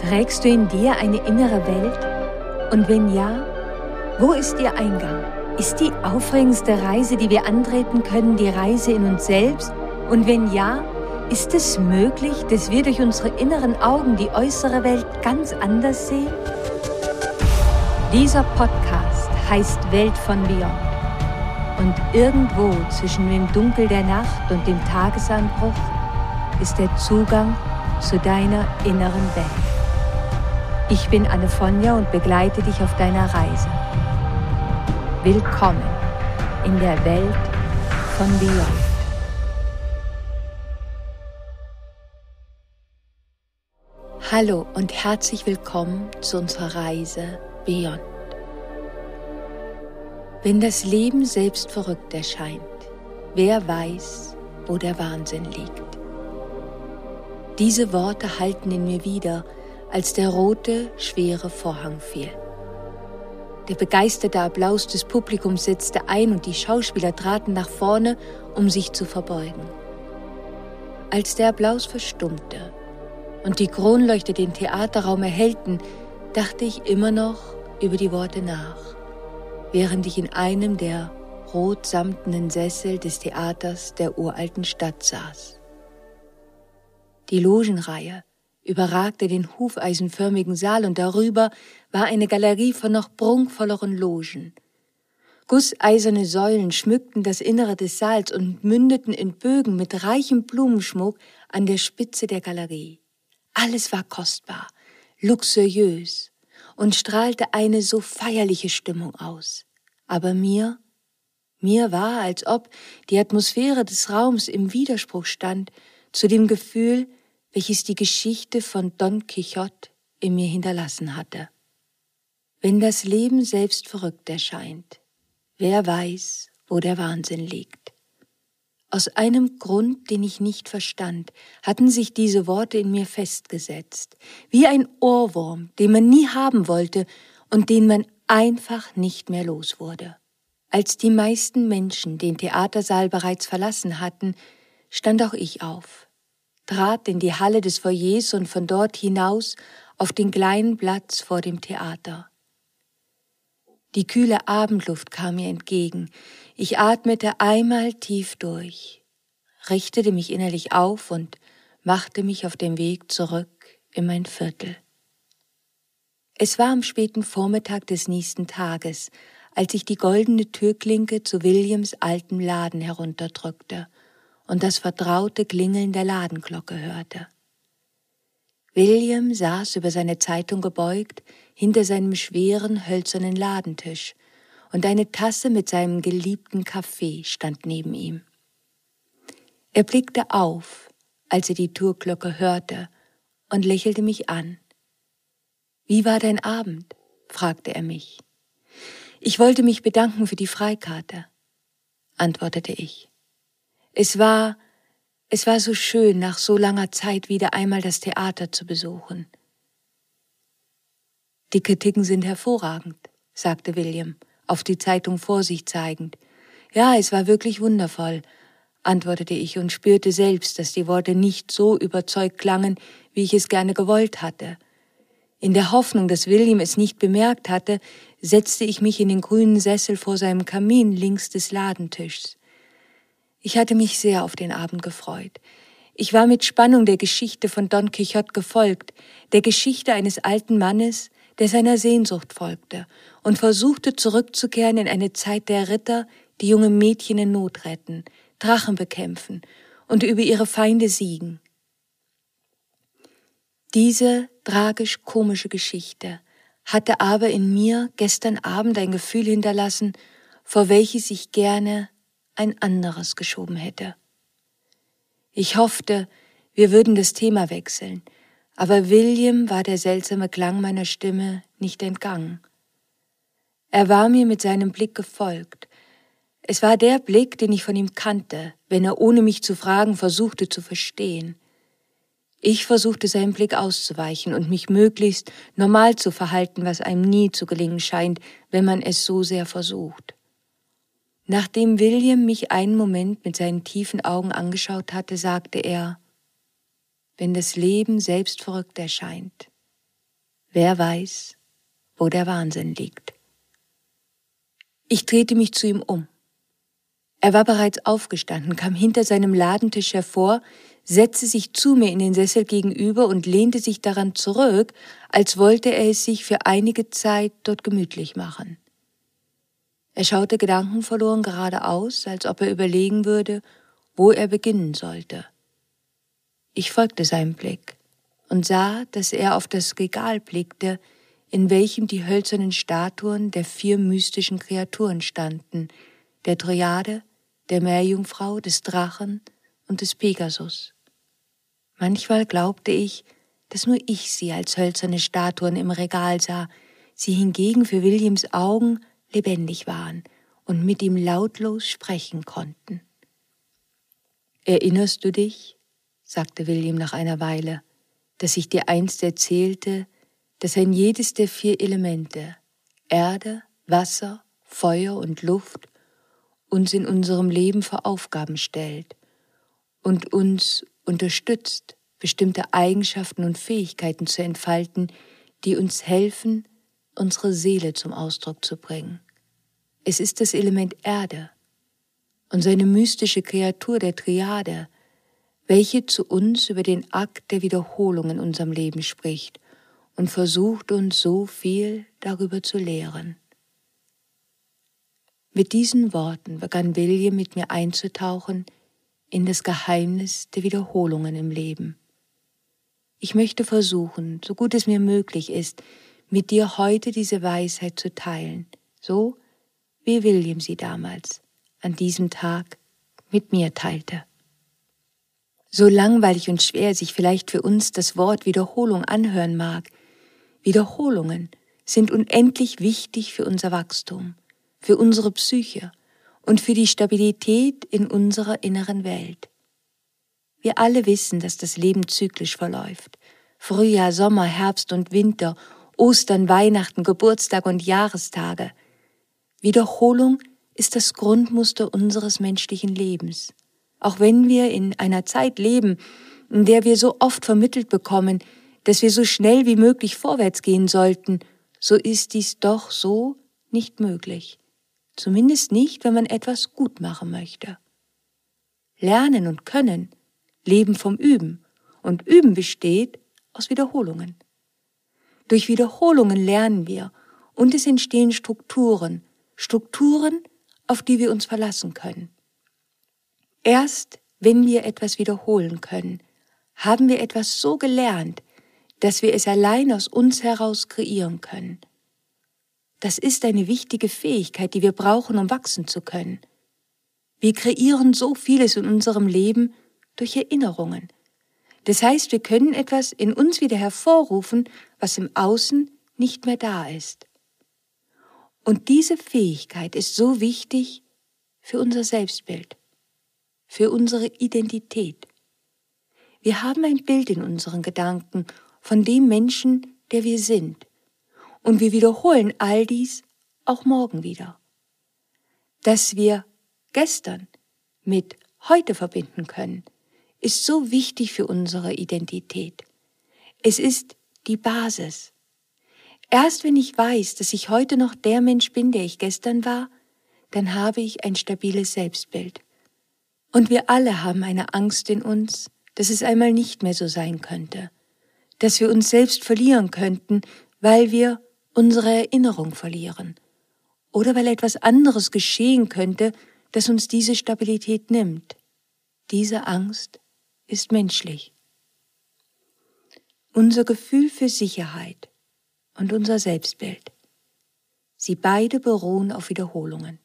Trägst du in dir eine innere Welt? Und wenn ja, wo ist ihr Eingang? Ist die aufregendste Reise, die wir antreten können, die Reise in uns selbst? Und wenn ja, ist es möglich, dass wir durch unsere inneren Augen die äußere Welt ganz anders sehen? Dieser Podcast heißt Welt von Beyond. Und irgendwo zwischen dem Dunkel der Nacht und dem Tagesanbruch ist der Zugang zu deiner inneren Welt. Ich bin Anne Fonja und begleite dich auf deiner Reise. Willkommen in der Welt von Beyond. Hallo und herzlich willkommen zu unserer Reise Beyond. Wenn das Leben selbst verrückt erscheint, wer weiß, wo der Wahnsinn liegt. Diese Worte halten in mir wieder, als der rote, schwere Vorhang fiel. Der begeisterte Applaus des Publikums setzte ein und die Schauspieler traten nach vorne, um sich zu verbeugen. Als der Applaus verstummte und die Kronleuchter den Theaterraum erhellten, dachte ich immer noch über die Worte nach, während ich in einem der rotsamtenen Sessel des Theaters der uralten Stadt saß. Die Logenreihe überragte den hufeisenförmigen Saal und darüber war eine Galerie von noch prunkvolleren Logen. Gusseiserne Säulen schmückten das Innere des Saals und mündeten in Bögen mit reichem Blumenschmuck an der Spitze der Galerie. Alles war kostbar, luxuriös und strahlte eine so feierliche Stimmung aus. Aber mir, mir war, als ob die Atmosphäre des Raums im Widerspruch stand zu dem Gefühl, welches die Geschichte von Don Quixote in mir hinterlassen hatte. Wenn das Leben selbst verrückt erscheint, wer weiß, wo der Wahnsinn liegt. Aus einem Grund, den ich nicht verstand, hatten sich diese Worte in mir festgesetzt, wie ein Ohrwurm, den man nie haben wollte und den man einfach nicht mehr los wurde. Als die meisten Menschen den Theatersaal bereits verlassen hatten, stand auch ich auf trat in die Halle des Foyers und von dort hinaus auf den kleinen Platz vor dem Theater. Die kühle Abendluft kam mir entgegen. Ich atmete einmal tief durch, richtete mich innerlich auf und machte mich auf den Weg zurück in mein Viertel. Es war am späten Vormittag des nächsten Tages, als ich die goldene Türklinke zu Williams altem Laden herunterdrückte und das vertraute Klingeln der Ladenglocke hörte. William saß über seine Zeitung gebeugt hinter seinem schweren hölzernen Ladentisch, und eine Tasse mit seinem geliebten Kaffee stand neben ihm. Er blickte auf, als er die Tourglocke hörte, und lächelte mich an. Wie war dein Abend? fragte er mich. Ich wollte mich bedanken für die Freikarte, antwortete ich. Es war, es war so schön, nach so langer Zeit wieder einmal das Theater zu besuchen. Die Kritiken sind hervorragend, sagte William, auf die Zeitung vor sich zeigend. Ja, es war wirklich wundervoll, antwortete ich und spürte selbst, dass die Worte nicht so überzeugt klangen, wie ich es gerne gewollt hatte. In der Hoffnung, dass William es nicht bemerkt hatte, setzte ich mich in den grünen Sessel vor seinem Kamin links des Ladentischs. Ich hatte mich sehr auf den Abend gefreut. Ich war mit Spannung der Geschichte von Don Quixote gefolgt, der Geschichte eines alten Mannes, der seiner Sehnsucht folgte und versuchte zurückzukehren in eine Zeit der Ritter, die junge Mädchen in Not retten, Drachen bekämpfen und über ihre Feinde siegen. Diese tragisch komische Geschichte hatte aber in mir gestern Abend ein Gefühl hinterlassen, vor welches ich gerne ein anderes geschoben hätte. Ich hoffte, wir würden das Thema wechseln, aber William war der seltsame Klang meiner Stimme nicht entgangen. Er war mir mit seinem Blick gefolgt. Es war der Blick, den ich von ihm kannte, wenn er ohne mich zu fragen versuchte zu verstehen. Ich versuchte seinen Blick auszuweichen und mich möglichst normal zu verhalten, was einem nie zu gelingen scheint, wenn man es so sehr versucht. Nachdem William mich einen Moment mit seinen tiefen Augen angeschaut hatte, sagte er, wenn das Leben selbst verrückt erscheint, Wer weiß, wo der Wahnsinn liegt. Ich drehte mich zu ihm um. Er war bereits aufgestanden, kam hinter seinem Ladentisch hervor, setzte sich zu mir in den Sessel gegenüber und lehnte sich daran zurück, als wollte er es sich für einige Zeit dort gemütlich machen. Er schaute gedankenverloren geradeaus, als ob er überlegen würde, wo er beginnen sollte. Ich folgte seinem Blick und sah, dass er auf das Regal blickte, in welchem die hölzernen Statuen der vier mystischen Kreaturen standen, der Triade, der Meerjungfrau, des Drachen und des Pegasus. Manchmal glaubte ich, dass nur ich sie als hölzerne Statuen im Regal sah, sie hingegen für Williams Augen lebendig waren und mit ihm lautlos sprechen konnten. Erinnerst du dich, sagte William nach einer Weile, dass ich dir einst erzählte, dass ein jedes der vier Elemente Erde, Wasser, Feuer und Luft uns in unserem Leben vor Aufgaben stellt und uns unterstützt, bestimmte Eigenschaften und Fähigkeiten zu entfalten, die uns helfen, unsere Seele zum Ausdruck zu bringen. Es ist das Element Erde und seine mystische Kreatur der Triade, welche zu uns über den Akt der Wiederholung in unserem Leben spricht und versucht uns so viel darüber zu lehren. Mit diesen Worten begann William mit mir einzutauchen in das Geheimnis der Wiederholungen im Leben. Ich möchte versuchen, so gut es mir möglich ist, mit dir heute diese Weisheit zu teilen, so wie William sie damals an diesem Tag mit mir teilte. So langweilig und schwer sich vielleicht für uns das Wort Wiederholung anhören mag, Wiederholungen sind unendlich wichtig für unser Wachstum, für unsere Psyche und für die Stabilität in unserer inneren Welt. Wir alle wissen, dass das Leben zyklisch verläuft. Frühjahr, Sommer, Herbst und Winter, Ostern, Weihnachten, Geburtstag und Jahrestage. Wiederholung ist das Grundmuster unseres menschlichen Lebens. Auch wenn wir in einer Zeit leben, in der wir so oft vermittelt bekommen, dass wir so schnell wie möglich vorwärts gehen sollten, so ist dies doch so nicht möglich zumindest nicht, wenn man etwas gut machen möchte. Lernen und Können leben vom Üben und Üben besteht aus Wiederholungen. Durch Wiederholungen lernen wir und es entstehen Strukturen, Strukturen, auf die wir uns verlassen können. Erst wenn wir etwas wiederholen können, haben wir etwas so gelernt, dass wir es allein aus uns heraus kreieren können. Das ist eine wichtige Fähigkeit, die wir brauchen, um wachsen zu können. Wir kreieren so vieles in unserem Leben durch Erinnerungen. Das heißt, wir können etwas in uns wieder hervorrufen, was im Außen nicht mehr da ist. Und diese Fähigkeit ist so wichtig für unser Selbstbild, für unsere Identität. Wir haben ein Bild in unseren Gedanken von dem Menschen, der wir sind. Und wir wiederholen all dies auch morgen wieder. Dass wir gestern mit heute verbinden können, ist so wichtig für unsere Identität. Es ist die Basis. Erst wenn ich weiß, dass ich heute noch der Mensch bin, der ich gestern war, dann habe ich ein stabiles Selbstbild. Und wir alle haben eine Angst in uns, dass es einmal nicht mehr so sein könnte, dass wir uns selbst verlieren könnten, weil wir unsere Erinnerung verlieren oder weil etwas anderes geschehen könnte, das uns diese Stabilität nimmt. Diese Angst ist menschlich. Unser Gefühl für Sicherheit und unser Selbstbild. Sie beide beruhen auf Wiederholungen.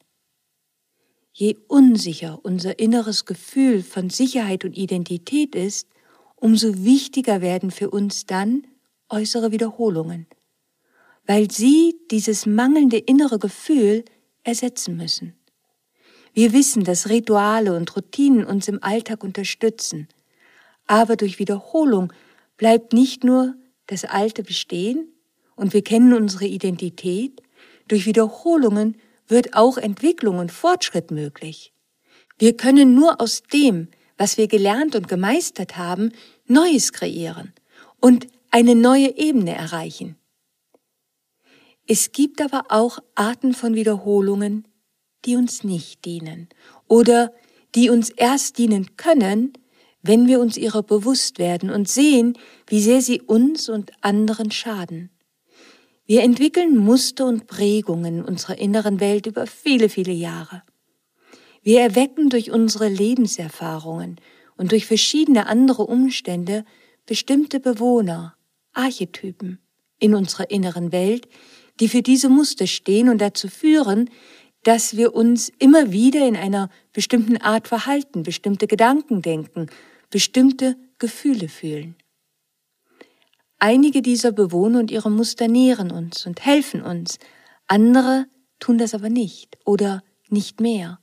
Je unsicher unser inneres Gefühl von Sicherheit und Identität ist, umso wichtiger werden für uns dann äußere Wiederholungen weil sie dieses mangelnde innere Gefühl ersetzen müssen. Wir wissen, dass Rituale und Routinen uns im Alltag unterstützen, aber durch Wiederholung bleibt nicht nur das Alte bestehen und wir kennen unsere Identität, durch Wiederholungen wird auch Entwicklung und Fortschritt möglich. Wir können nur aus dem, was wir gelernt und gemeistert haben, Neues kreieren und eine neue Ebene erreichen. Es gibt aber auch Arten von Wiederholungen, die uns nicht dienen oder die uns erst dienen können, wenn wir uns ihrer bewusst werden und sehen, wie sehr sie uns und anderen schaden. Wir entwickeln Muster und Prägungen unserer inneren Welt über viele, viele Jahre. Wir erwecken durch unsere Lebenserfahrungen und durch verschiedene andere Umstände bestimmte Bewohner, Archetypen in unserer inneren Welt, die für diese Muster stehen und dazu führen, dass wir uns immer wieder in einer bestimmten Art verhalten, bestimmte Gedanken denken, bestimmte Gefühle fühlen. Einige dieser Bewohner und ihre Muster nähren uns und helfen uns, andere tun das aber nicht oder nicht mehr.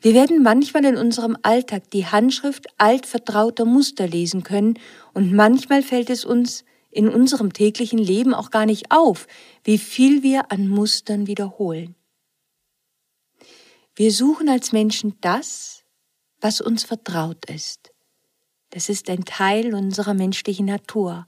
Wir werden manchmal in unserem Alltag die Handschrift altvertrauter Muster lesen können und manchmal fällt es uns in unserem täglichen Leben auch gar nicht auf, wie viel wir an Mustern wiederholen. Wir suchen als Menschen das, was uns vertraut ist. Das ist ein Teil unserer menschlichen Natur.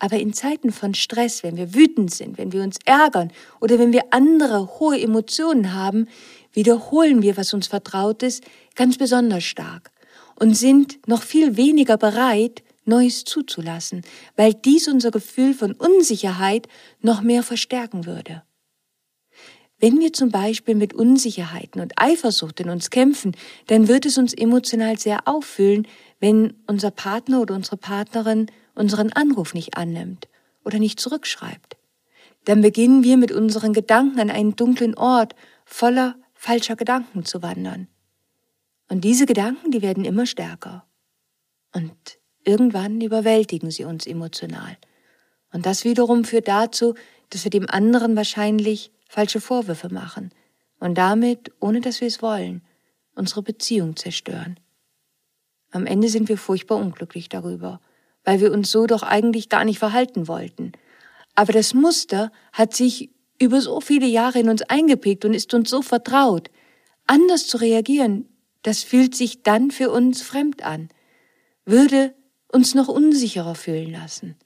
Aber in Zeiten von Stress, wenn wir wütend sind, wenn wir uns ärgern oder wenn wir andere hohe Emotionen haben, wiederholen wir, was uns vertraut ist, ganz besonders stark und sind noch viel weniger bereit, Neues zuzulassen, weil dies unser Gefühl von Unsicherheit noch mehr verstärken würde. Wenn wir zum Beispiel mit Unsicherheiten und Eifersucht in uns kämpfen, dann wird es uns emotional sehr auffüllen, wenn unser Partner oder unsere Partnerin unseren Anruf nicht annimmt oder nicht zurückschreibt. Dann beginnen wir mit unseren Gedanken an einen dunklen Ort voller falscher Gedanken zu wandern. Und diese Gedanken, die werden immer stärker. Und irgendwann überwältigen sie uns emotional. Und das wiederum führt dazu, dass wir dem anderen wahrscheinlich falsche Vorwürfe machen und damit, ohne dass wir es wollen, unsere Beziehung zerstören. Am Ende sind wir furchtbar unglücklich darüber, weil wir uns so doch eigentlich gar nicht verhalten wollten. Aber das Muster hat sich über so viele Jahre in uns eingeprägt und ist uns so vertraut. Anders zu reagieren, das fühlt sich dann für uns fremd an, würde uns noch unsicherer fühlen lassen.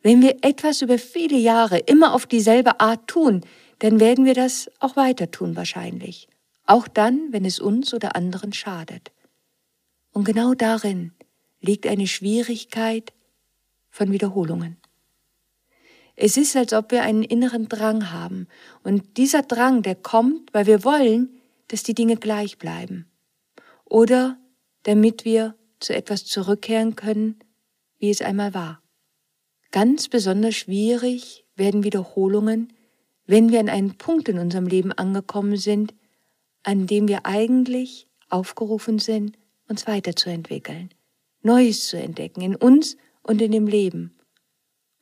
Wenn wir etwas über viele Jahre immer auf dieselbe Art tun, dann werden wir das auch weiter tun wahrscheinlich, auch dann, wenn es uns oder anderen schadet. Und genau darin liegt eine Schwierigkeit von Wiederholungen. Es ist, als ob wir einen inneren Drang haben. Und dieser Drang, der kommt, weil wir wollen, dass die Dinge gleich bleiben. Oder damit wir zu etwas zurückkehren können, wie es einmal war. Ganz besonders schwierig werden Wiederholungen, wenn wir an einen Punkt in unserem Leben angekommen sind, an dem wir eigentlich aufgerufen sind, uns weiterzuentwickeln, Neues zu entdecken in uns und in dem Leben.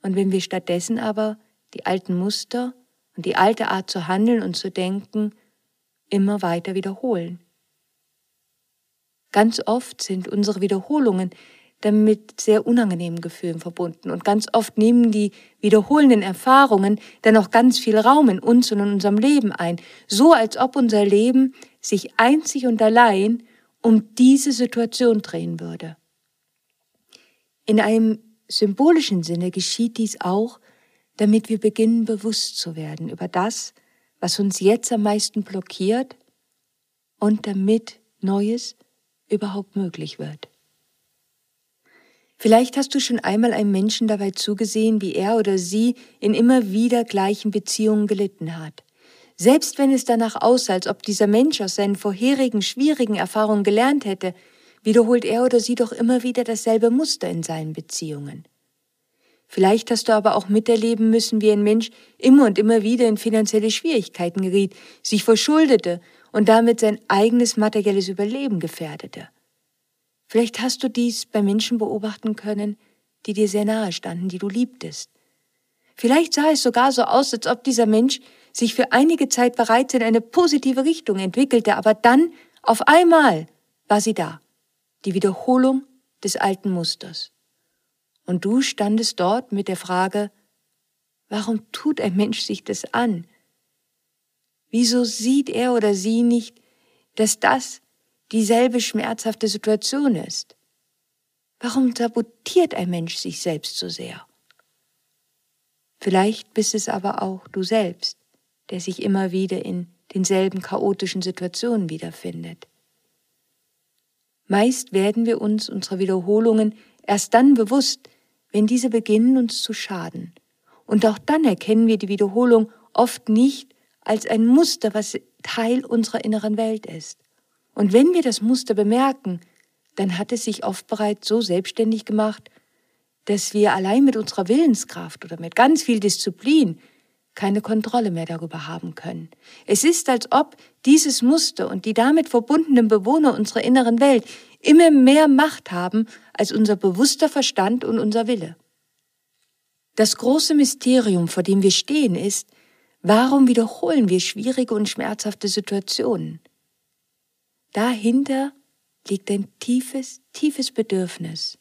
Und wenn wir stattdessen aber die alten Muster und die alte Art zu handeln und zu denken immer weiter wiederholen. Ganz oft sind unsere Wiederholungen damit sehr unangenehmen Gefühlen verbunden. Und ganz oft nehmen die wiederholenden Erfahrungen dann auch ganz viel Raum in uns und in unserem Leben ein. So als ob unser Leben sich einzig und allein um diese Situation drehen würde. In einem symbolischen Sinne geschieht dies auch, damit wir beginnen bewusst zu werden über das, was uns jetzt am meisten blockiert und damit Neues überhaupt möglich wird. Vielleicht hast du schon einmal einem Menschen dabei zugesehen, wie er oder sie in immer wieder gleichen Beziehungen gelitten hat. Selbst wenn es danach aussah, als ob dieser Mensch aus seinen vorherigen schwierigen Erfahrungen gelernt hätte, wiederholt er oder sie doch immer wieder dasselbe Muster in seinen Beziehungen. Vielleicht hast du aber auch miterleben müssen, wie ein Mensch immer und immer wieder in finanzielle Schwierigkeiten geriet, sich verschuldete und damit sein eigenes materielles Überleben gefährdete. Vielleicht hast du dies bei Menschen beobachten können, die dir sehr nahe standen, die du liebtest. Vielleicht sah es sogar so aus, als ob dieser Mensch sich für einige Zeit bereits in eine positive Richtung entwickelte, aber dann auf einmal war sie da, die Wiederholung des alten Musters. Und du standest dort mit der Frage, warum tut ein Mensch sich das an? Wieso sieht er oder sie nicht, dass das dieselbe schmerzhafte Situation ist? Warum sabotiert ein Mensch sich selbst so sehr? Vielleicht bist es aber auch du selbst, der sich immer wieder in denselben chaotischen Situationen wiederfindet. Meist werden wir uns unserer Wiederholungen erst dann bewusst, wenn diese beginnen uns zu schaden. Und auch dann erkennen wir die Wiederholung oft nicht als ein Muster, was Teil unserer inneren Welt ist. Und wenn wir das Muster bemerken, dann hat es sich oft bereits so selbstständig gemacht, dass wir allein mit unserer Willenskraft oder mit ganz viel Disziplin keine Kontrolle mehr darüber haben können. Es ist, als ob dieses Muster und die damit verbundenen Bewohner unserer inneren Welt immer mehr Macht haben als unser bewusster Verstand und unser Wille. Das große Mysterium, vor dem wir stehen, ist, warum wiederholen wir schwierige und schmerzhafte Situationen? Dahinter liegt ein tiefes, tiefes Bedürfnis,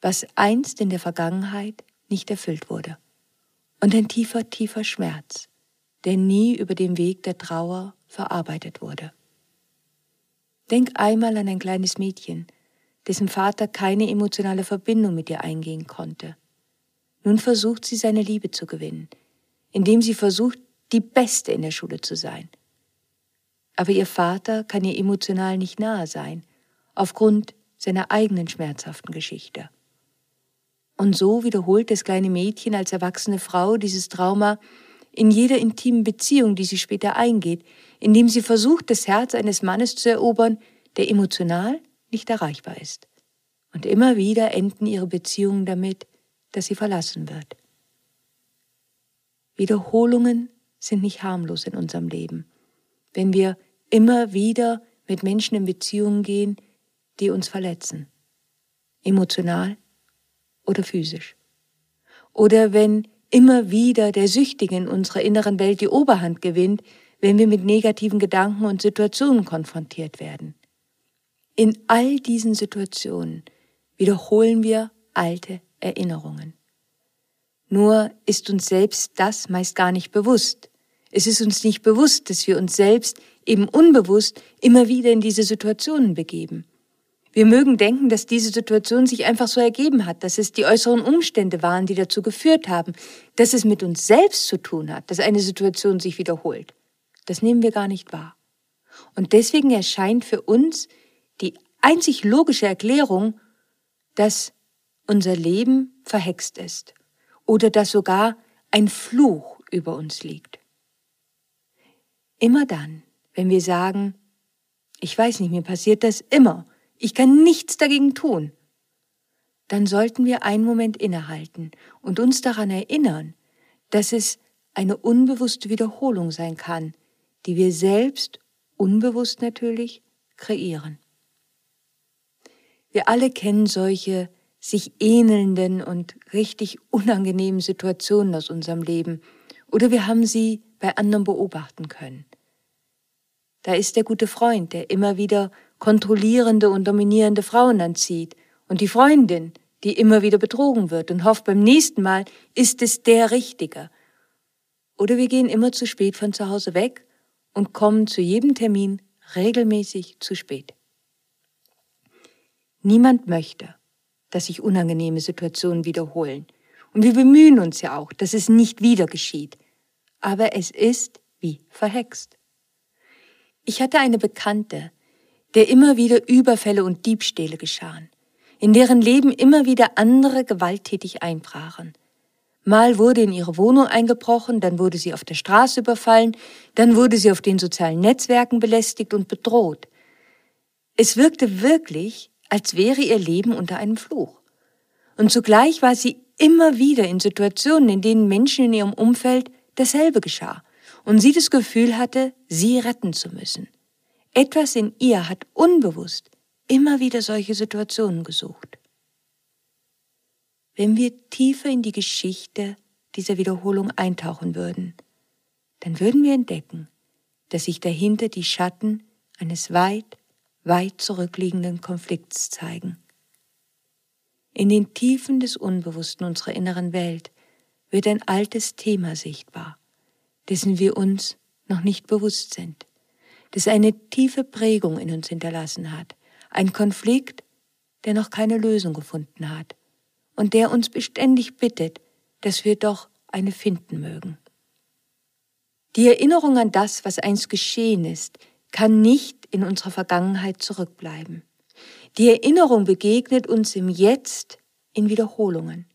was einst in der Vergangenheit nicht erfüllt wurde. Und ein tiefer, tiefer Schmerz, der nie über den Weg der Trauer verarbeitet wurde. Denk einmal an ein kleines Mädchen, dessen Vater keine emotionale Verbindung mit ihr eingehen konnte. Nun versucht sie seine Liebe zu gewinnen, indem sie versucht, die Beste in der Schule zu sein. Aber ihr Vater kann ihr emotional nicht nahe sein, aufgrund seiner eigenen schmerzhaften Geschichte. Und so wiederholt das kleine Mädchen als erwachsene Frau dieses Trauma in jeder intimen Beziehung, die sie später eingeht, indem sie versucht, das Herz eines Mannes zu erobern, der emotional nicht erreichbar ist. Und immer wieder enden ihre Beziehungen damit, dass sie verlassen wird. Wiederholungen sind nicht harmlos in unserem Leben. Wenn wir immer wieder mit Menschen in Beziehungen gehen, die uns verletzen, emotional oder physisch. Oder wenn immer wieder der Süchtige in unserer inneren Welt die Oberhand gewinnt, wenn wir mit negativen Gedanken und Situationen konfrontiert werden. In all diesen Situationen wiederholen wir alte Erinnerungen. Nur ist uns selbst das meist gar nicht bewusst. Es ist uns nicht bewusst, dass wir uns selbst eben unbewusst immer wieder in diese Situationen begeben. Wir mögen denken, dass diese Situation sich einfach so ergeben hat, dass es die äußeren Umstände waren, die dazu geführt haben, dass es mit uns selbst zu tun hat, dass eine Situation sich wiederholt. Das nehmen wir gar nicht wahr. Und deswegen erscheint für uns die einzig logische Erklärung, dass unser Leben verhext ist oder dass sogar ein Fluch über uns liegt. Immer dann, wenn wir sagen, ich weiß nicht, mir passiert das immer, ich kann nichts dagegen tun, dann sollten wir einen Moment innehalten und uns daran erinnern, dass es eine unbewusste Wiederholung sein kann, die wir selbst, unbewusst natürlich, kreieren. Wir alle kennen solche sich ähnelnden und richtig unangenehmen Situationen aus unserem Leben oder wir haben sie bei anderen beobachten können. Da ist der gute Freund, der immer wieder kontrollierende und dominierende Frauen anzieht und die Freundin, die immer wieder betrogen wird und hofft, beim nächsten Mal ist es der Richtige. Oder wir gehen immer zu spät von zu Hause weg und kommen zu jedem Termin regelmäßig zu spät. Niemand möchte, dass sich unangenehme Situationen wiederholen. Und wir bemühen uns ja auch, dass es nicht wieder geschieht. Aber es ist wie verhext. Ich hatte eine Bekannte, der immer wieder Überfälle und Diebstähle geschahen, in deren Leben immer wieder andere gewalttätig einbrachen. Mal wurde in ihre Wohnung eingebrochen, dann wurde sie auf der Straße überfallen, dann wurde sie auf den sozialen Netzwerken belästigt und bedroht. Es wirkte wirklich, als wäre ihr Leben unter einem Fluch. Und zugleich war sie immer wieder in Situationen, in denen Menschen in ihrem Umfeld dasselbe geschah und sie das Gefühl hatte, sie retten zu müssen. Etwas in ihr hat unbewusst immer wieder solche Situationen gesucht. Wenn wir tiefer in die Geschichte dieser Wiederholung eintauchen würden, dann würden wir entdecken, dass sich dahinter die Schatten eines weit, weit zurückliegenden Konflikts zeigen. In den Tiefen des Unbewussten unserer inneren Welt wird ein altes Thema sichtbar, dessen wir uns noch nicht bewusst sind das eine tiefe Prägung in uns hinterlassen hat, ein Konflikt, der noch keine Lösung gefunden hat und der uns beständig bittet, dass wir doch eine finden mögen. Die Erinnerung an das, was einst geschehen ist, kann nicht in unserer Vergangenheit zurückbleiben. Die Erinnerung begegnet uns im Jetzt in Wiederholungen.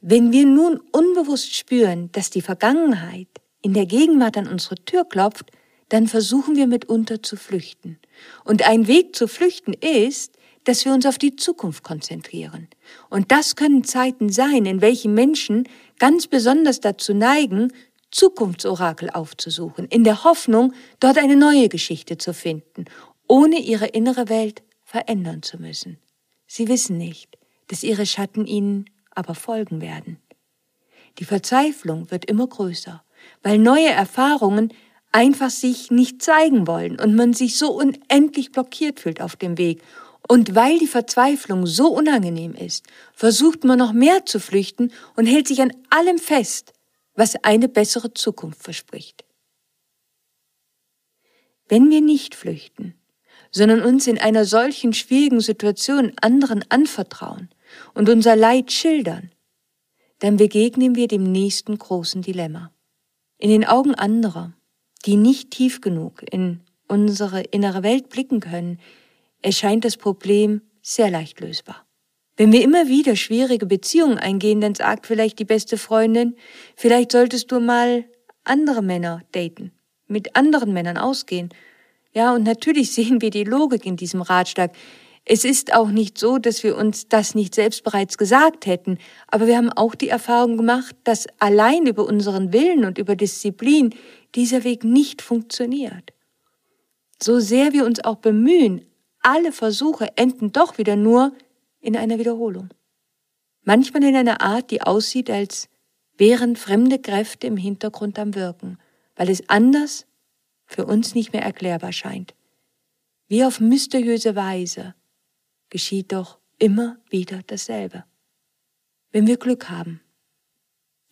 Wenn wir nun unbewusst spüren, dass die Vergangenheit in der Gegenwart an unsere Tür klopft, dann versuchen wir mitunter zu flüchten. Und ein Weg zu flüchten ist, dass wir uns auf die Zukunft konzentrieren. Und das können Zeiten sein, in welchen Menschen ganz besonders dazu neigen, Zukunftsorakel aufzusuchen, in der Hoffnung, dort eine neue Geschichte zu finden, ohne ihre innere Welt verändern zu müssen. Sie wissen nicht, dass ihre Schatten ihnen aber folgen werden. Die Verzweiflung wird immer größer, weil neue Erfahrungen einfach sich nicht zeigen wollen und man sich so unendlich blockiert fühlt auf dem Weg. Und weil die Verzweiflung so unangenehm ist, versucht man noch mehr zu flüchten und hält sich an allem fest, was eine bessere Zukunft verspricht. Wenn wir nicht flüchten, sondern uns in einer solchen schwierigen Situation anderen anvertrauen und unser Leid schildern, dann begegnen wir dem nächsten großen Dilemma. In den Augen anderer, die nicht tief genug in unsere innere Welt blicken können, erscheint das Problem sehr leicht lösbar. Wenn wir immer wieder schwierige Beziehungen eingehen, dann sagt vielleicht die beste Freundin, vielleicht solltest du mal andere Männer daten, mit anderen Männern ausgehen. Ja, und natürlich sehen wir die Logik in diesem Ratschlag. Es ist auch nicht so, dass wir uns das nicht selbst bereits gesagt hätten, aber wir haben auch die Erfahrung gemacht, dass allein über unseren Willen und über Disziplin dieser Weg nicht funktioniert. So sehr wir uns auch bemühen, alle Versuche enden doch wieder nur in einer Wiederholung. Manchmal in einer Art, die aussieht, als wären fremde Kräfte im Hintergrund am Wirken, weil es anders für uns nicht mehr erklärbar scheint. Wie auf mysteriöse Weise geschieht doch immer wieder dasselbe. Wenn wir Glück haben,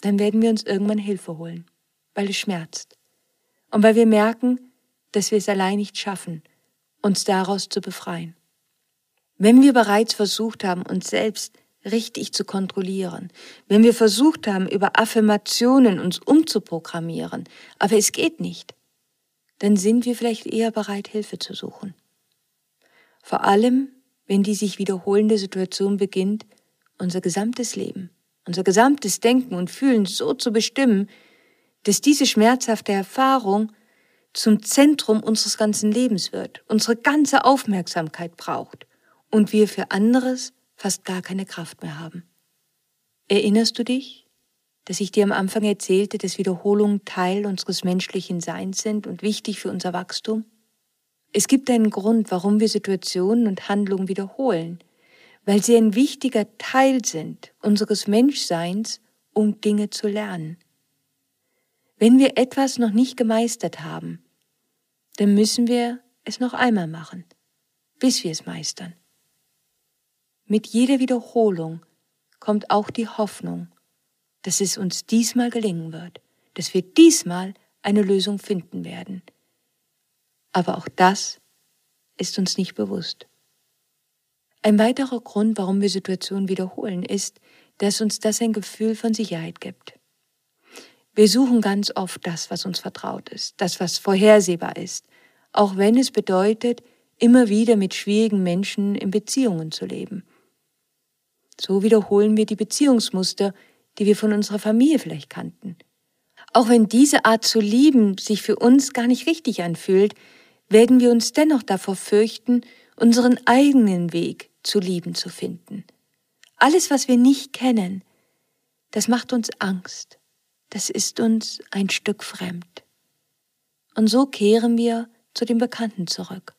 dann werden wir uns irgendwann Hilfe holen, weil es schmerzt und weil wir merken, dass wir es allein nicht schaffen, uns daraus zu befreien. Wenn wir bereits versucht haben, uns selbst richtig zu kontrollieren, wenn wir versucht haben, über Affirmationen uns umzuprogrammieren, aber es geht nicht, dann sind wir vielleicht eher bereit, Hilfe zu suchen. Vor allem, wenn die sich wiederholende Situation beginnt, unser gesamtes Leben, unser gesamtes Denken und Fühlen so zu bestimmen, dass diese schmerzhafte Erfahrung zum Zentrum unseres ganzen Lebens wird, unsere ganze Aufmerksamkeit braucht und wir für anderes fast gar keine Kraft mehr haben. Erinnerst du dich, dass ich dir am Anfang erzählte, dass Wiederholungen Teil unseres menschlichen Seins sind und wichtig für unser Wachstum? Es gibt einen Grund, warum wir Situationen und Handlungen wiederholen, weil sie ein wichtiger Teil sind unseres Menschseins, um Dinge zu lernen. Wenn wir etwas noch nicht gemeistert haben, dann müssen wir es noch einmal machen, bis wir es meistern. Mit jeder Wiederholung kommt auch die Hoffnung, dass es uns diesmal gelingen wird, dass wir diesmal eine Lösung finden werden. Aber auch das ist uns nicht bewusst. Ein weiterer Grund, warum wir Situationen wiederholen, ist, dass uns das ein Gefühl von Sicherheit gibt. Wir suchen ganz oft das, was uns vertraut ist, das, was vorhersehbar ist, auch wenn es bedeutet, immer wieder mit schwierigen Menschen in Beziehungen zu leben so wiederholen wir die Beziehungsmuster, die wir von unserer Familie vielleicht kannten. Auch wenn diese Art zu lieben sich für uns gar nicht richtig anfühlt, werden wir uns dennoch davor fürchten, unseren eigenen Weg zu lieben zu finden. Alles, was wir nicht kennen, das macht uns Angst, das ist uns ein Stück fremd. Und so kehren wir zu dem Bekannten zurück,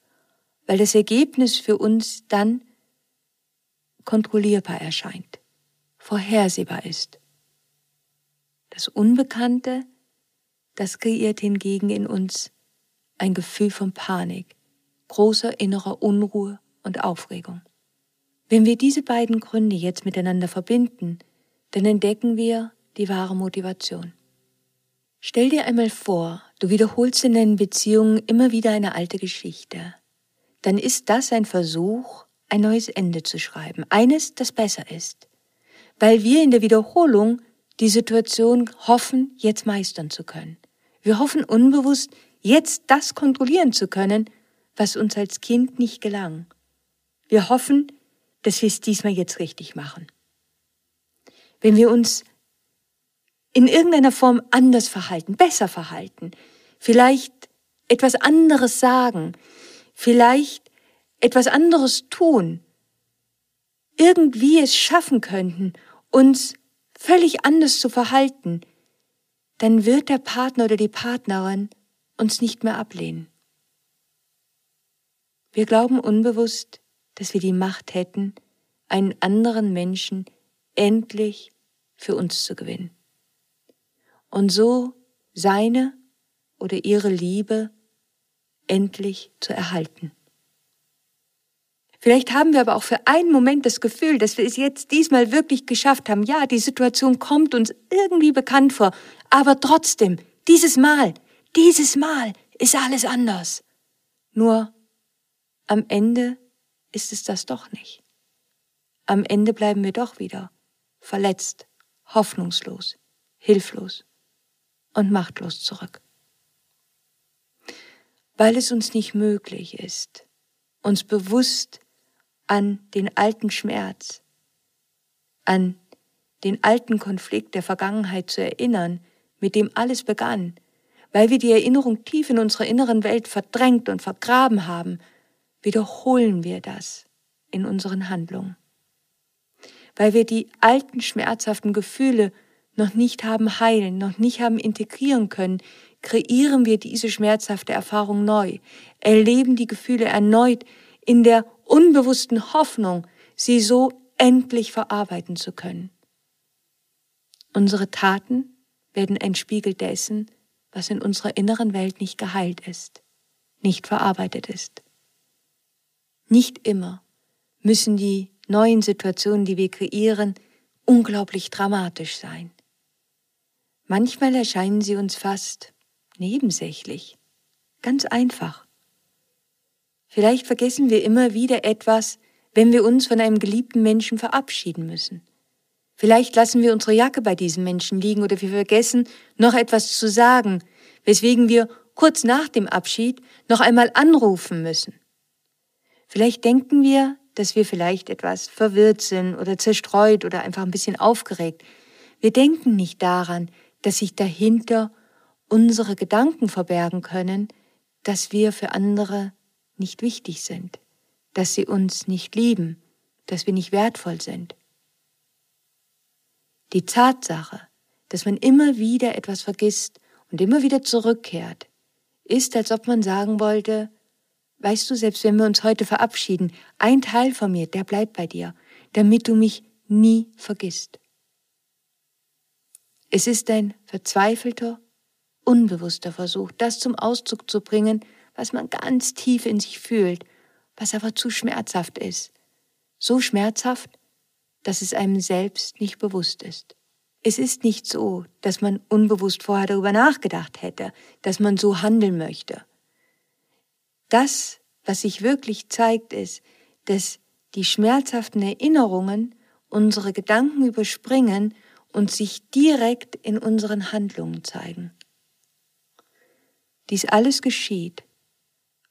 weil das Ergebnis für uns dann kontrollierbar erscheint, vorhersehbar ist. Das Unbekannte, das kreiert hingegen in uns ein Gefühl von Panik, großer innerer Unruhe und Aufregung. Wenn wir diese beiden Gründe jetzt miteinander verbinden, dann entdecken wir die wahre Motivation. Stell dir einmal vor, du wiederholst in deinen Beziehungen immer wieder eine alte Geschichte. Dann ist das ein Versuch, ein neues Ende zu schreiben, eines, das besser ist, weil wir in der Wiederholung die Situation hoffen, jetzt meistern zu können. Wir hoffen unbewusst, jetzt das kontrollieren zu können, was uns als Kind nicht gelang. Wir hoffen, dass wir es diesmal jetzt richtig machen. Wenn wir uns in irgendeiner Form anders verhalten, besser verhalten, vielleicht etwas anderes sagen, vielleicht etwas anderes tun, irgendwie es schaffen könnten, uns völlig anders zu verhalten, dann wird der Partner oder die Partnerin uns nicht mehr ablehnen. Wir glauben unbewusst, dass wir die Macht hätten, einen anderen Menschen endlich für uns zu gewinnen. Und so seine oder ihre Liebe endlich zu erhalten. Vielleicht haben wir aber auch für einen Moment das Gefühl, dass wir es jetzt diesmal wirklich geschafft haben. Ja, die Situation kommt uns irgendwie bekannt vor, aber trotzdem, dieses Mal, dieses Mal ist alles anders. Nur am Ende ist es das doch nicht. Am Ende bleiben wir doch wieder verletzt, hoffnungslos, hilflos und machtlos zurück. Weil es uns nicht möglich ist, uns bewusst an den alten Schmerz, an den alten Konflikt der Vergangenheit zu erinnern, mit dem alles begann, weil wir die Erinnerung tief in unserer inneren Welt verdrängt und vergraben haben, wiederholen wir das in unseren Handlungen. Weil wir die alten schmerzhaften Gefühle noch nicht haben heilen, noch nicht haben integrieren können, kreieren wir diese schmerzhafte Erfahrung neu, erleben die Gefühle erneut in der unbewussten Hoffnung, sie so endlich verarbeiten zu können. Unsere Taten werden ein Spiegel dessen, was in unserer inneren Welt nicht geheilt ist, nicht verarbeitet ist. Nicht immer müssen die neuen Situationen, die wir kreieren, unglaublich dramatisch sein. Manchmal erscheinen sie uns fast nebensächlich, ganz einfach. Vielleicht vergessen wir immer wieder etwas, wenn wir uns von einem geliebten Menschen verabschieden müssen. Vielleicht lassen wir unsere Jacke bei diesem Menschen liegen oder wir vergessen, noch etwas zu sagen, weswegen wir kurz nach dem Abschied noch einmal anrufen müssen. Vielleicht denken wir, dass wir vielleicht etwas verwirrt sind oder zerstreut oder einfach ein bisschen aufgeregt. Wir denken nicht daran, dass sich dahinter unsere Gedanken verbergen können, dass wir für andere nicht wichtig sind, dass sie uns nicht lieben, dass wir nicht wertvoll sind. Die Tatsache, dass man immer wieder etwas vergisst und immer wieder zurückkehrt, ist, als ob man sagen wollte, weißt du, selbst wenn wir uns heute verabschieden, ein Teil von mir, der bleibt bei dir, damit du mich nie vergisst. Es ist ein verzweifelter, unbewusster Versuch, das zum Ausdruck zu bringen, was man ganz tief in sich fühlt, was aber zu schmerzhaft ist. So schmerzhaft, dass es einem selbst nicht bewusst ist. Es ist nicht so, dass man unbewusst vorher darüber nachgedacht hätte, dass man so handeln möchte. Das, was sich wirklich zeigt, ist, dass die schmerzhaften Erinnerungen unsere Gedanken überspringen und sich direkt in unseren Handlungen zeigen. Dies alles geschieht,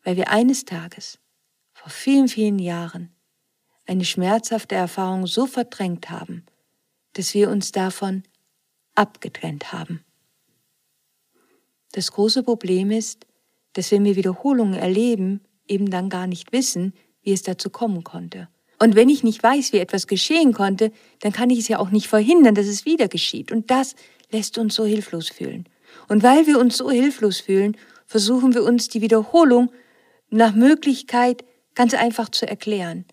weil wir eines Tages, vor vielen, vielen Jahren, eine schmerzhafte Erfahrung so verdrängt haben, dass wir uns davon abgetrennt haben. Das große Problem ist, dass wenn wir Wiederholungen erleben, eben dann gar nicht wissen, wie es dazu kommen konnte. Und wenn ich nicht weiß, wie etwas geschehen konnte, dann kann ich es ja auch nicht verhindern, dass es wieder geschieht. Und das lässt uns so hilflos fühlen. Und weil wir uns so hilflos fühlen, versuchen wir uns die Wiederholung nach Möglichkeit ganz einfach zu erklären.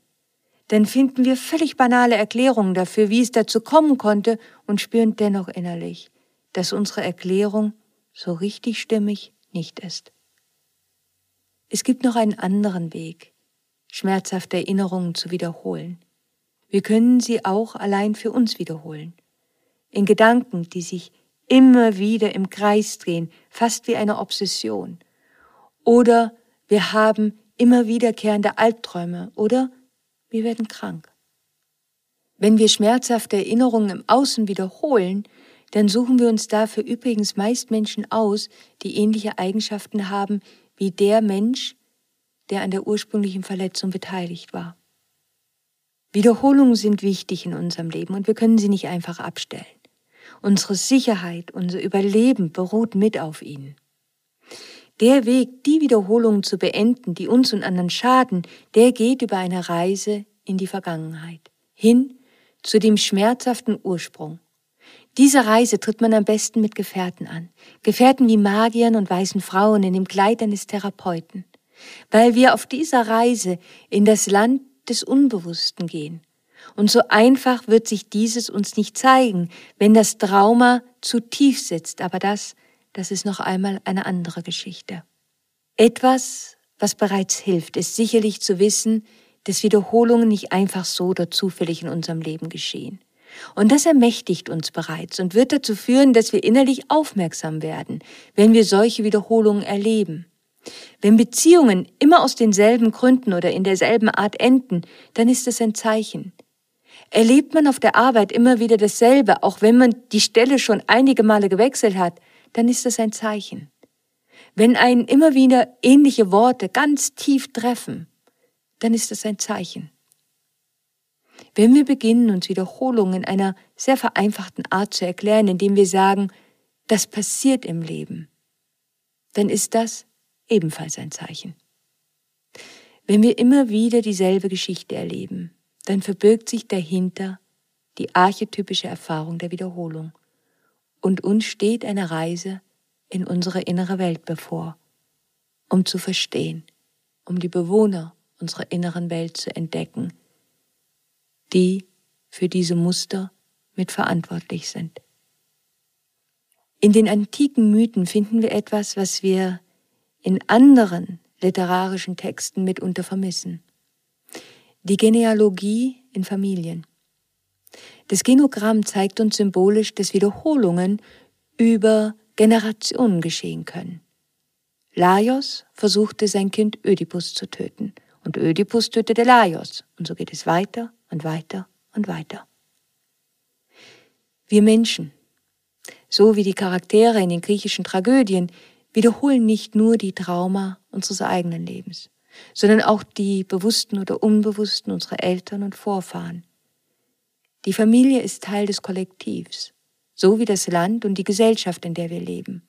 Dann finden wir völlig banale Erklärungen dafür, wie es dazu kommen konnte und spüren dennoch innerlich, dass unsere Erklärung so richtig stimmig nicht ist. Es gibt noch einen anderen Weg, schmerzhafte Erinnerungen zu wiederholen. Wir können sie auch allein für uns wiederholen. In Gedanken, die sich immer wieder im Kreis drehen, fast wie eine Obsession. Oder wir haben immer wiederkehrende Albträume oder wir werden krank. Wenn wir schmerzhafte Erinnerungen im Außen wiederholen, dann suchen wir uns dafür übrigens meist Menschen aus, die ähnliche Eigenschaften haben wie der Mensch, der an der ursprünglichen Verletzung beteiligt war. Wiederholungen sind wichtig in unserem Leben und wir können sie nicht einfach abstellen. Unsere Sicherheit, unser Überleben beruht mit auf ihnen. Der Weg, die Wiederholungen zu beenden, die uns und anderen schaden, der geht über eine Reise in die Vergangenheit, hin zu dem schmerzhaften Ursprung. Diese Reise tritt man am besten mit Gefährten an, Gefährten wie Magiern und weißen Frauen in dem Kleid eines Therapeuten, weil wir auf dieser Reise in das Land des Unbewussten gehen. Und so einfach wird sich dieses uns nicht zeigen, wenn das Trauma zu tief sitzt, aber das das ist noch einmal eine andere Geschichte. Etwas, was bereits hilft, ist sicherlich zu wissen, dass Wiederholungen nicht einfach so oder zufällig in unserem Leben geschehen. Und das ermächtigt uns bereits und wird dazu führen, dass wir innerlich aufmerksam werden, wenn wir solche Wiederholungen erleben. Wenn Beziehungen immer aus denselben Gründen oder in derselben Art enden, dann ist das ein Zeichen. Erlebt man auf der Arbeit immer wieder dasselbe, auch wenn man die Stelle schon einige Male gewechselt hat, dann ist das ein Zeichen. Wenn einen immer wieder ähnliche Worte ganz tief treffen, dann ist das ein Zeichen. Wenn wir beginnen, uns Wiederholungen in einer sehr vereinfachten Art zu erklären, indem wir sagen, das passiert im Leben, dann ist das ebenfalls ein Zeichen. Wenn wir immer wieder dieselbe Geschichte erleben, dann verbirgt sich dahinter die archetypische Erfahrung der Wiederholung und uns steht eine Reise in unsere innere Welt bevor, um zu verstehen, um die Bewohner unserer inneren Welt zu entdecken, die für diese Muster mitverantwortlich sind. In den antiken Mythen finden wir etwas, was wir in anderen literarischen Texten mitunter vermissen. Die Genealogie in Familien. Das Genogramm zeigt uns symbolisch, dass Wiederholungen über Generationen geschehen können. Laios versuchte sein Kind Ödipus zu töten und Ödipus tötete Laios und so geht es weiter und weiter und weiter. Wir Menschen, so wie die Charaktere in den griechischen Tragödien, wiederholen nicht nur die Trauma unseres eigenen Lebens, sondern auch die bewussten oder unbewussten unserer Eltern und Vorfahren. Die Familie ist Teil des Kollektivs, so wie das Land und die Gesellschaft, in der wir leben.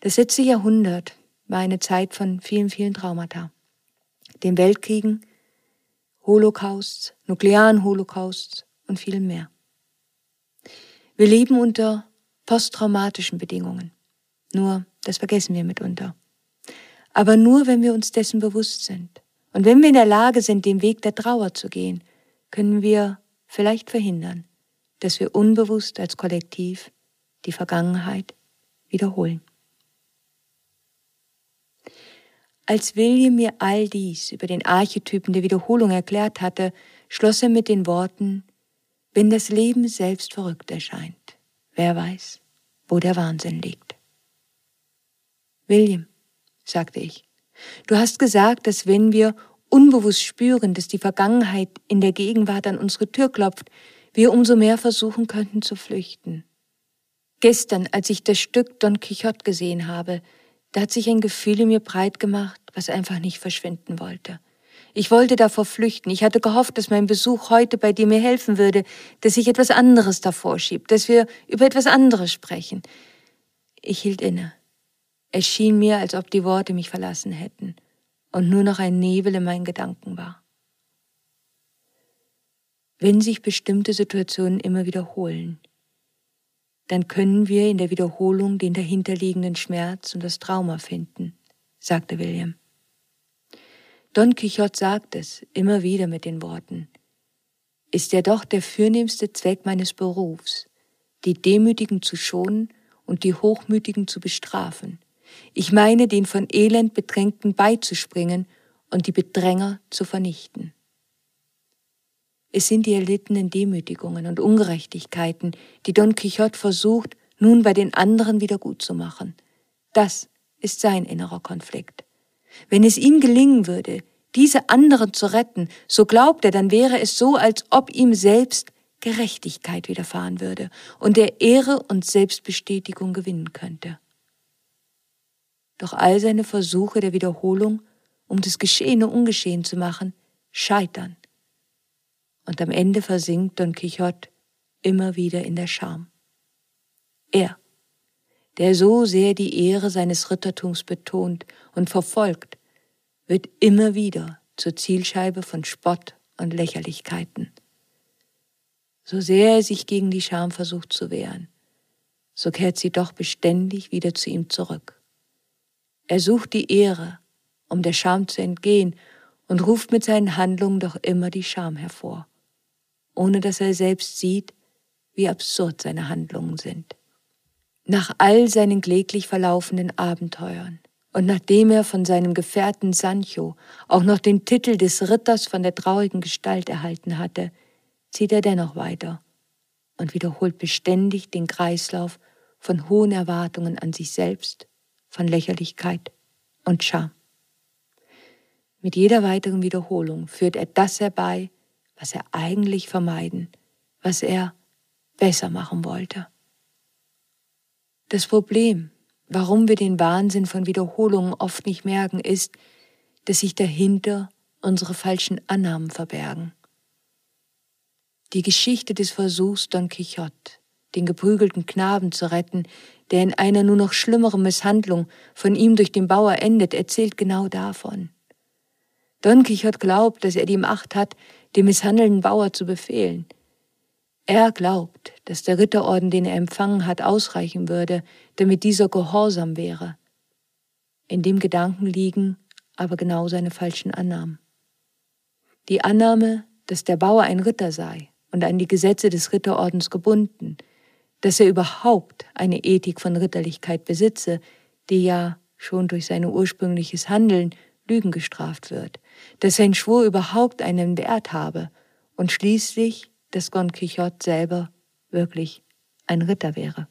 Das letzte Jahrhundert war eine Zeit von vielen, vielen Traumata. Den Weltkriegen, Holocausts, nuklearen Holocausts und viel mehr. Wir leben unter posttraumatischen Bedingungen. Nur, das vergessen wir mitunter. Aber nur, wenn wir uns dessen bewusst sind. Und wenn wir in der Lage sind, den Weg der Trauer zu gehen, können wir vielleicht verhindern, dass wir unbewusst als Kollektiv die Vergangenheit wiederholen. Als William mir all dies über den Archetypen der Wiederholung erklärt hatte, schloss er mit den Worten, wenn das Leben selbst verrückt erscheint, wer weiß, wo der Wahnsinn liegt. William, sagte ich, du hast gesagt, dass wenn wir unbewusst spüren, dass die Vergangenheit in der Gegenwart an unsere Tür klopft, wir umso mehr versuchen könnten zu flüchten. Gestern, als ich das Stück Don Quixote gesehen habe, da hat sich ein Gefühl in mir breit gemacht, was einfach nicht verschwinden wollte. Ich wollte davor flüchten. Ich hatte gehofft, dass mein Besuch heute bei dir mir helfen würde, dass ich etwas anderes davor schieb, dass wir über etwas anderes sprechen. Ich hielt inne. Es schien mir, als ob die Worte mich verlassen hätten und nur noch ein Nebel in meinen Gedanken war. Wenn sich bestimmte Situationen immer wiederholen, dann können wir in der Wiederholung den dahinterliegenden Schmerz und das Trauma finden, sagte William. Don Quixote sagt es immer wieder mit den Worten, ist ja doch der fürnehmste Zweck meines Berufs, die Demütigen zu schonen und die Hochmütigen zu bestrafen, ich meine, den von Elend Bedrängten beizuspringen und die Bedränger zu vernichten. Es sind die erlittenen Demütigungen und Ungerechtigkeiten, die Don Quixote versucht, nun bei den anderen wieder gut zu machen. Das ist sein innerer Konflikt. Wenn es ihm gelingen würde, diese anderen zu retten, so glaubt er, dann wäre es so, als ob ihm selbst Gerechtigkeit widerfahren würde und er Ehre und Selbstbestätigung gewinnen könnte. Doch all seine Versuche der Wiederholung, um das Geschehene ungeschehen zu machen, scheitern. Und am Ende versinkt Don Quixote immer wieder in der Scham. Er, der so sehr die Ehre seines Rittertums betont und verfolgt, wird immer wieder zur Zielscheibe von Spott und Lächerlichkeiten. So sehr er sich gegen die Scham versucht zu wehren, so kehrt sie doch beständig wieder zu ihm zurück. Er sucht die Ehre, um der Scham zu entgehen, und ruft mit seinen Handlungen doch immer die Scham hervor, ohne dass er selbst sieht, wie absurd seine Handlungen sind. Nach all seinen kläglich verlaufenden Abenteuern und nachdem er von seinem Gefährten Sancho auch noch den Titel des Ritters von der traurigen Gestalt erhalten hatte, zieht er dennoch weiter und wiederholt beständig den Kreislauf von hohen Erwartungen an sich selbst, von Lächerlichkeit und Scham. Mit jeder weiteren Wiederholung führt er das herbei, was er eigentlich vermeiden, was er besser machen wollte. Das Problem, warum wir den Wahnsinn von Wiederholungen oft nicht merken, ist, dass sich dahinter unsere falschen Annahmen verbergen. Die Geschichte des Versuchs Don Quixote, den geprügelten Knaben zu retten, der in einer nur noch schlimmeren Misshandlung von ihm durch den Bauer endet, erzählt genau davon. Don Quixote glaubt, dass er die Macht hat, dem misshandelnden Bauer zu befehlen. Er glaubt, dass der Ritterorden, den er empfangen hat, ausreichen würde, damit dieser gehorsam wäre. In dem Gedanken liegen aber genau seine falschen Annahmen. Die Annahme, dass der Bauer ein Ritter sei und an die Gesetze des Ritterordens gebunden, dass er überhaupt eine Ethik von Ritterlichkeit besitze, die ja schon durch sein ursprüngliches Handeln Lügen gestraft wird, dass sein Schwur überhaupt einen Wert habe und schließlich, dass Don Quixote selber wirklich ein Ritter wäre.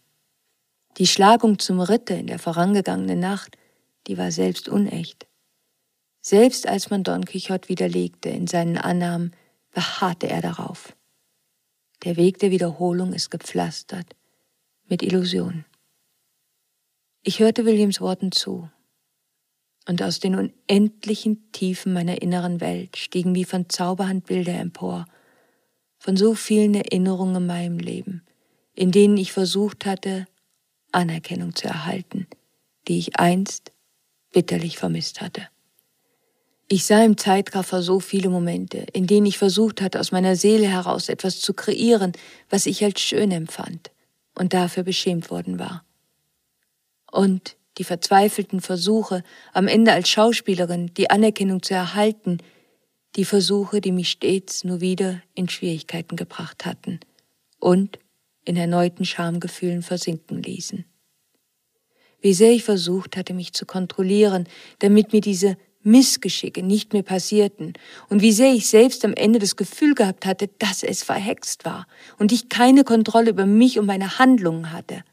Die Schlagung zum Ritter in der vorangegangenen Nacht, die war selbst unecht. Selbst als man Don Quixote widerlegte in seinen Annahmen, beharrte er darauf. Der Weg der Wiederholung ist gepflastert mit Illusionen. Ich hörte Williams Worten zu, und aus den unendlichen Tiefen meiner inneren Welt stiegen wie von Zauberhand Bilder empor, von so vielen Erinnerungen in meinem Leben, in denen ich versucht hatte, Anerkennung zu erhalten, die ich einst bitterlich vermisst hatte. Ich sah im Zeitraffer so viele Momente, in denen ich versucht hatte, aus meiner Seele heraus etwas zu kreieren, was ich als schön empfand und dafür beschämt worden war. Und die verzweifelten Versuche, am Ende als Schauspielerin die Anerkennung zu erhalten, die Versuche, die mich stets nur wieder in Schwierigkeiten gebracht hatten und in erneuten Schamgefühlen versinken ließen. Wie sehr ich versucht hatte, mich zu kontrollieren, damit mir diese Missgeschicke nicht mehr passierten und wie sehr ich selbst am Ende das Gefühl gehabt hatte, dass es verhext war und ich keine Kontrolle über mich und meine Handlungen hatte.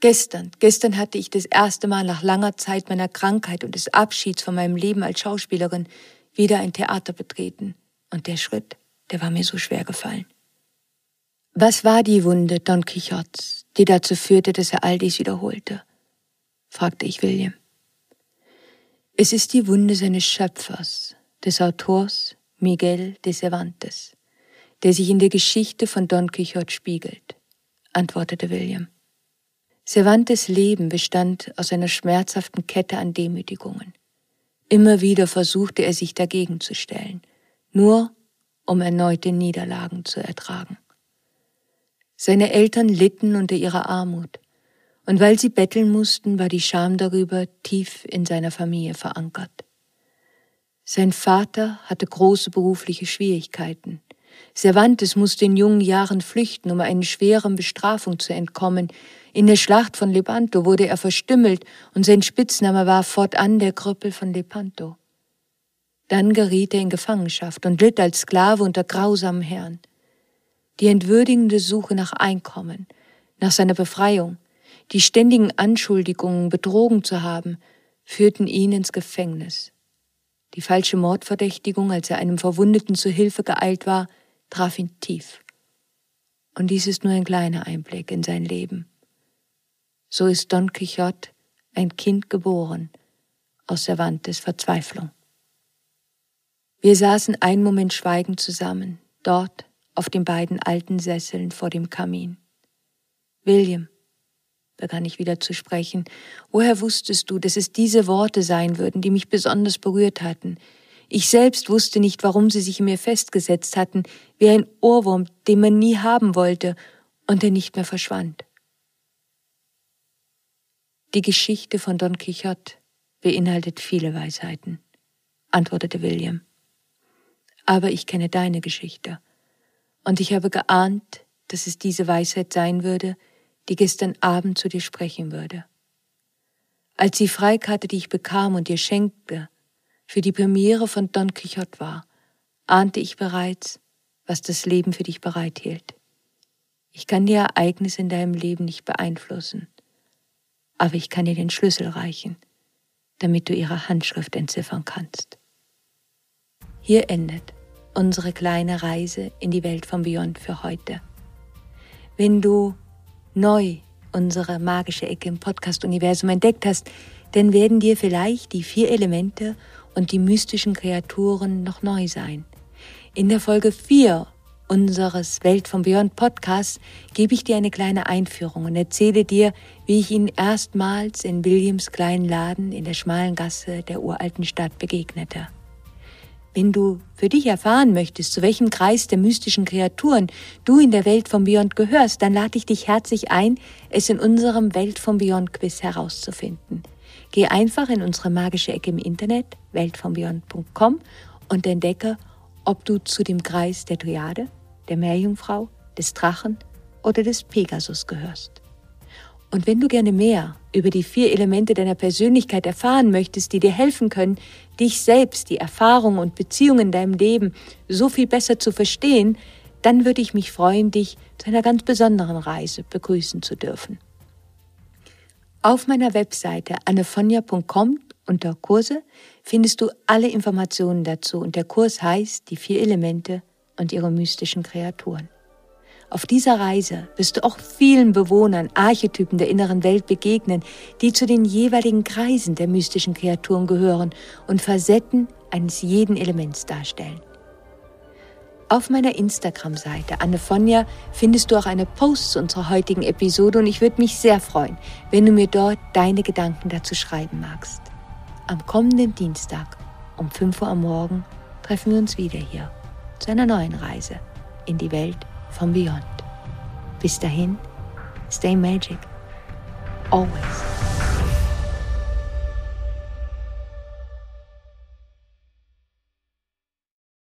Gestern, gestern hatte ich das erste Mal nach langer Zeit meiner Krankheit und des Abschieds von meinem Leben als Schauspielerin wieder ein Theater betreten. Und der Schritt, der war mir so schwer gefallen. Was war die Wunde Don Quixotes, die dazu führte, dass er all dies wiederholte? fragte ich William. Es ist die Wunde seines Schöpfers, des Autors Miguel de Cervantes, der sich in der Geschichte von Don Quixote spiegelt, antwortete William. Cervantes Leben bestand aus einer schmerzhaften Kette an Demütigungen. Immer wieder versuchte er sich dagegen zu stellen, nur um erneute Niederlagen zu ertragen. Seine Eltern litten unter ihrer Armut, und weil sie betteln mussten, war die Scham darüber tief in seiner Familie verankert. Sein Vater hatte große berufliche Schwierigkeiten. Cervantes musste in jungen Jahren flüchten, um einer schweren Bestrafung zu entkommen. In der Schlacht von Lepanto wurde er verstümmelt und sein Spitzname war fortan der Krüppel von Lepanto. Dann geriet er in Gefangenschaft und litt als Sklave unter grausamen Herren. Die entwürdigende Suche nach Einkommen, nach seiner Befreiung, die ständigen Anschuldigungen, betrogen zu haben, führten ihn ins Gefängnis. Die falsche Mordverdächtigung, als er einem Verwundeten zu Hilfe geeilt war, traf ihn tief. Und dies ist nur ein kleiner Einblick in sein Leben. So ist Don Quixote ein Kind geboren aus der Wand des Verzweiflung. Wir saßen einen Moment schweigend zusammen, dort auf den beiden alten Sesseln vor dem Kamin. William, begann ich wieder zu sprechen, woher wusstest du, dass es diese Worte sein würden, die mich besonders berührt hatten? Ich selbst wusste nicht, warum sie sich in mir festgesetzt hatten, wie ein Ohrwurm, den man nie haben wollte und der nicht mehr verschwand. Die Geschichte von Don Quixote beinhaltet viele Weisheiten, antwortete William. Aber ich kenne deine Geschichte, und ich habe geahnt, dass es diese Weisheit sein würde, die gestern Abend zu dir sprechen würde. Als die Freikarte, die ich bekam und dir schenkte, für die Premiere von Don Quixote war, ahnte ich bereits, was das Leben für dich bereithielt. Ich kann die Ereignisse in deinem Leben nicht beeinflussen, aber ich kann dir den Schlüssel reichen, damit du ihre Handschrift entziffern kannst. Hier endet unsere kleine Reise in die Welt von Beyond für heute. Wenn du neu unsere magische Ecke im Podcast-Universum entdeckt hast, dann werden dir vielleicht die vier Elemente und die mystischen Kreaturen noch neu sein. In der Folge 4 unseres Welt von Beyond Podcasts gebe ich dir eine kleine Einführung und erzähle dir, wie ich Ihnen erstmals in Williams kleinen Laden in der schmalen Gasse der uralten Stadt begegnete. Wenn du für dich erfahren möchtest, zu welchem Kreis der mystischen Kreaturen du in der Welt von Beyond gehörst, dann lade ich dich herzlich ein, es in unserem Welt von Beyond Quiz herauszufinden. Geh einfach in unsere magische Ecke im Internet, weltvonbeyond.com und entdecke, ob du zu dem Kreis der Triade, der Meerjungfrau, des Drachen oder des Pegasus gehörst. Und wenn du gerne mehr über die vier Elemente deiner Persönlichkeit erfahren möchtest, die dir helfen können, dich selbst, die Erfahrungen und Beziehungen in deinem Leben so viel besser zu verstehen, dann würde ich mich freuen, dich zu einer ganz besonderen Reise begrüßen zu dürfen. Auf meiner Webseite annefonja.com unter Kurse findest du alle Informationen dazu und der Kurs heißt Die vier Elemente und ihre mystischen Kreaturen. Auf dieser Reise wirst du auch vielen Bewohnern, Archetypen der inneren Welt begegnen, die zu den jeweiligen Kreisen der mystischen Kreaturen gehören und Facetten eines jeden Elements darstellen. Auf meiner Instagram-Seite Annefonja findest du auch eine Post zu unserer heutigen Episode und ich würde mich sehr freuen, wenn du mir dort deine Gedanken dazu schreiben magst. Am kommenden Dienstag um 5 Uhr am Morgen treffen wir uns wieder hier zu einer neuen Reise in die Welt from beyond. Bis dahin, stay magic. Always.